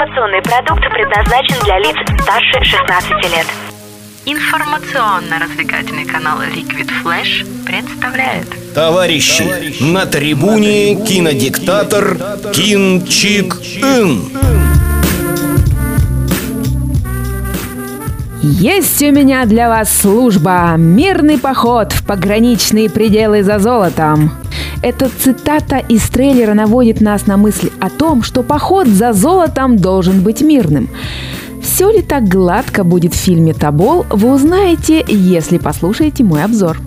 Информационный продукт предназначен для лиц старше 16 лет. Информационно-развлекательный канал Liquid Flash представляет Товарищи, на трибуне кинодиктатор Кин Чик Ин. Есть у меня для вас служба «Мирный поход в пограничные пределы за золотом». Эта цитата из трейлера наводит нас на мысль о том, что поход за золотом должен быть мирным. Все ли так гладко будет в фильме «Табол», вы узнаете, если послушаете мой обзор.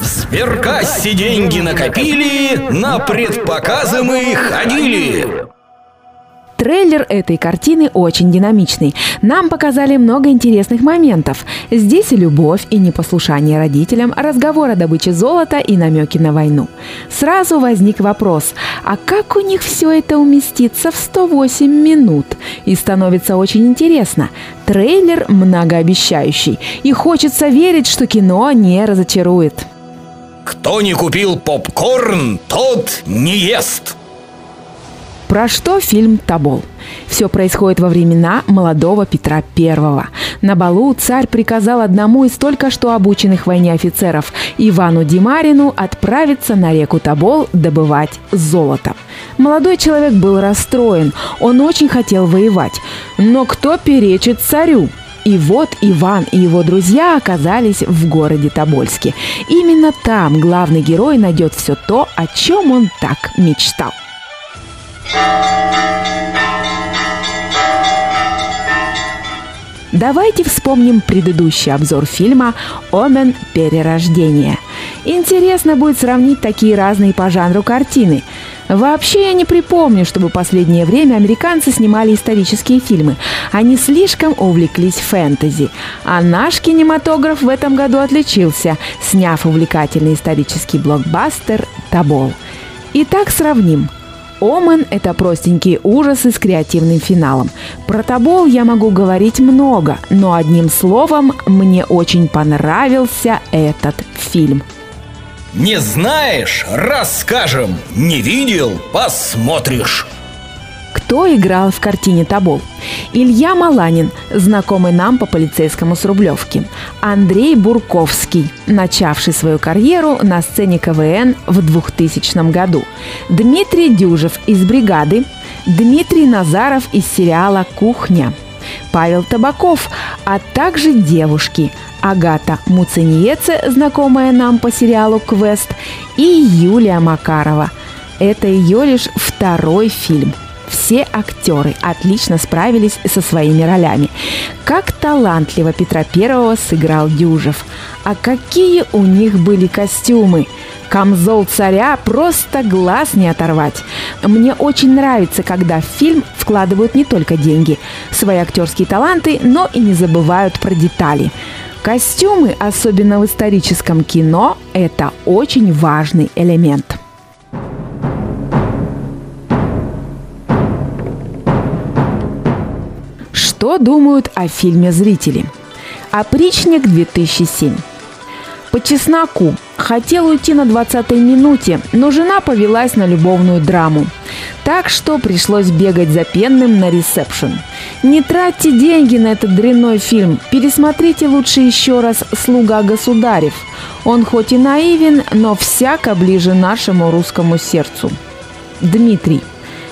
В сберкассе деньги накопили, на предпоказы мы ходили. Трейлер этой картины очень динамичный. Нам показали много интересных моментов. Здесь и любовь, и непослушание родителям, разговор о добыче золота и намеки на войну. Сразу возник вопрос, а как у них все это уместится в 108 минут? И становится очень интересно. Трейлер многообещающий, и хочется верить, что кино не разочарует. Кто не купил попкорн, тот не ест. Про что фильм «Тобол»? Все происходит во времена молодого Петра I. На балу царь приказал одному из только что обученных войне офицеров Ивану Димарину отправиться на реку Тобол добывать золото. Молодой человек был расстроен, он очень хотел воевать. Но кто перечит царю? И вот Иван и его друзья оказались в городе Тобольске. Именно там главный герой найдет все то, о чем он так мечтал. Давайте вспомним предыдущий обзор фильма «Омен. Перерождение». Интересно будет сравнить такие разные по жанру картины. Вообще я не припомню, чтобы последнее время американцы снимали исторические фильмы. Они слишком увлеклись фэнтези. А наш кинематограф в этом году отличился, сняв увлекательный исторический блокбастер «Табол». Итак, сравним – Омен – это простенькие ужасы с креативным финалом. Про Табол я могу говорить много, но одним словом, мне очень понравился этот фильм. Не знаешь – расскажем. Не видел – посмотришь. Кто играл в картине «Тобол»? Илья Маланин, знакомый нам по полицейскому с Рублевки. Андрей Бурковский, начавший свою карьеру на сцене КВН в 2000 году. Дмитрий Дюжев из «Бригады». Дмитрий Назаров из сериала «Кухня». Павел Табаков, а также девушки Агата Муцениеце, знакомая нам по сериалу «Квест», и Юлия Макарова. Это ее лишь второй фильм – все актеры отлично справились со своими ролями. Как талантливо Петра Первого сыграл Дюжев. А какие у них были костюмы! Камзол царя просто глаз не оторвать. Мне очень нравится, когда в фильм вкладывают не только деньги, свои актерские таланты, но и не забывают про детали. Костюмы, особенно в историческом кино, это очень важный элемент. Что думают о фильме зрители? Опричник 2007. По чесноку. Хотел уйти на 20-й минуте, но жена повелась на любовную драму. Так что пришлось бегать за пенным на ресепшн. Не тратьте деньги на этот дрянной фильм. Пересмотрите лучше еще раз «Слуга государев». Он хоть и наивен, но всяко ближе нашему русскому сердцу. Дмитрий.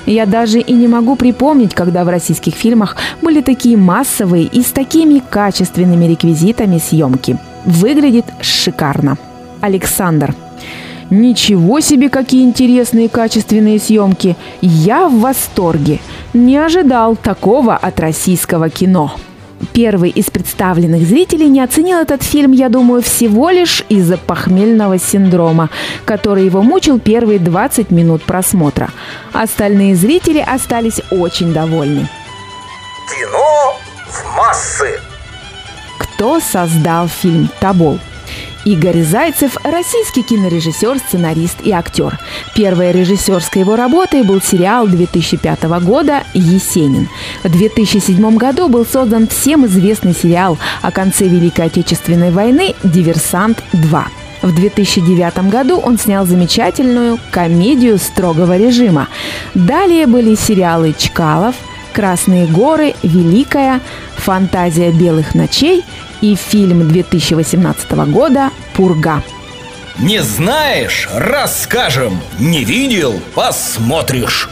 Я даже и не могу припомнить, когда в российских фильмах были такие массовые и с такими качественными реквизитами съемки. Выглядит шикарно. Александр. Ничего себе, какие интересные качественные съемки. Я в восторге. Не ожидал такого от российского кино. Первый из представленных зрителей не оценил этот фильм, я думаю, всего лишь из-за похмельного синдрома, который его мучил первые 20 минут просмотра. Остальные зрители остались очень довольны. Кино в массы. Кто создал фильм «Тобол»? Игорь Зайцев – российский кинорежиссер, сценарист и актер. Первой режиссерской его работой был сериал 2005 года «Есенин». В 2007 году был создан всем известный сериал о конце Великой Отечественной войны «Диверсант 2». В 2009 году он снял замечательную комедию строгого режима. Далее были сериалы «Чкалов», «Красные горы», «Великая», «Фантазия белых ночей» и фильм 2018 года «Пурга». Не знаешь? Расскажем. Не видел? Посмотришь.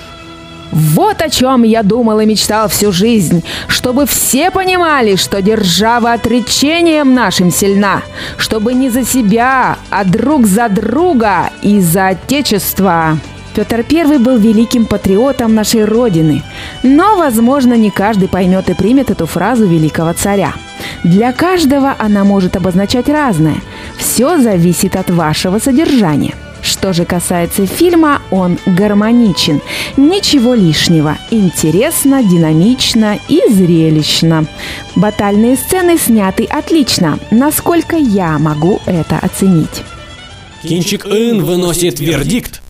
Вот о чем я думал и мечтал всю жизнь, чтобы все понимали, что держава отречением нашим сильна, чтобы не за себя, а друг за друга и за Отечество. Петр I был великим патриотом нашей Родины, но, возможно, не каждый поймет и примет эту фразу великого царя. Для каждого она может обозначать разное. Все зависит от вашего содержания. Что же касается фильма, он гармоничен. Ничего лишнего. Интересно, динамично и зрелищно. Батальные сцены сняты отлично. Насколько я могу это оценить? Кинчик Ин выносит вердикт.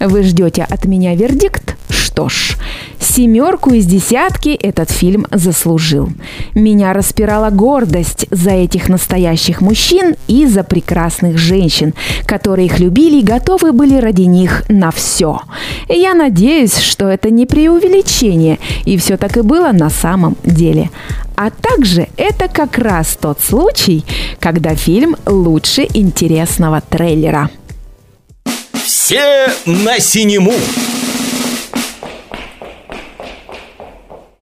Вы ждете от меня вердикт? Что ж, семерку из десятки этот фильм заслужил. Меня распирала гордость за этих настоящих мужчин и за прекрасных женщин, которые их любили и готовы были ради них на все. Я надеюсь, что это не преувеличение, и все так и было на самом деле. А также это как раз тот случай, когда фильм лучше интересного трейлера. Все на синему.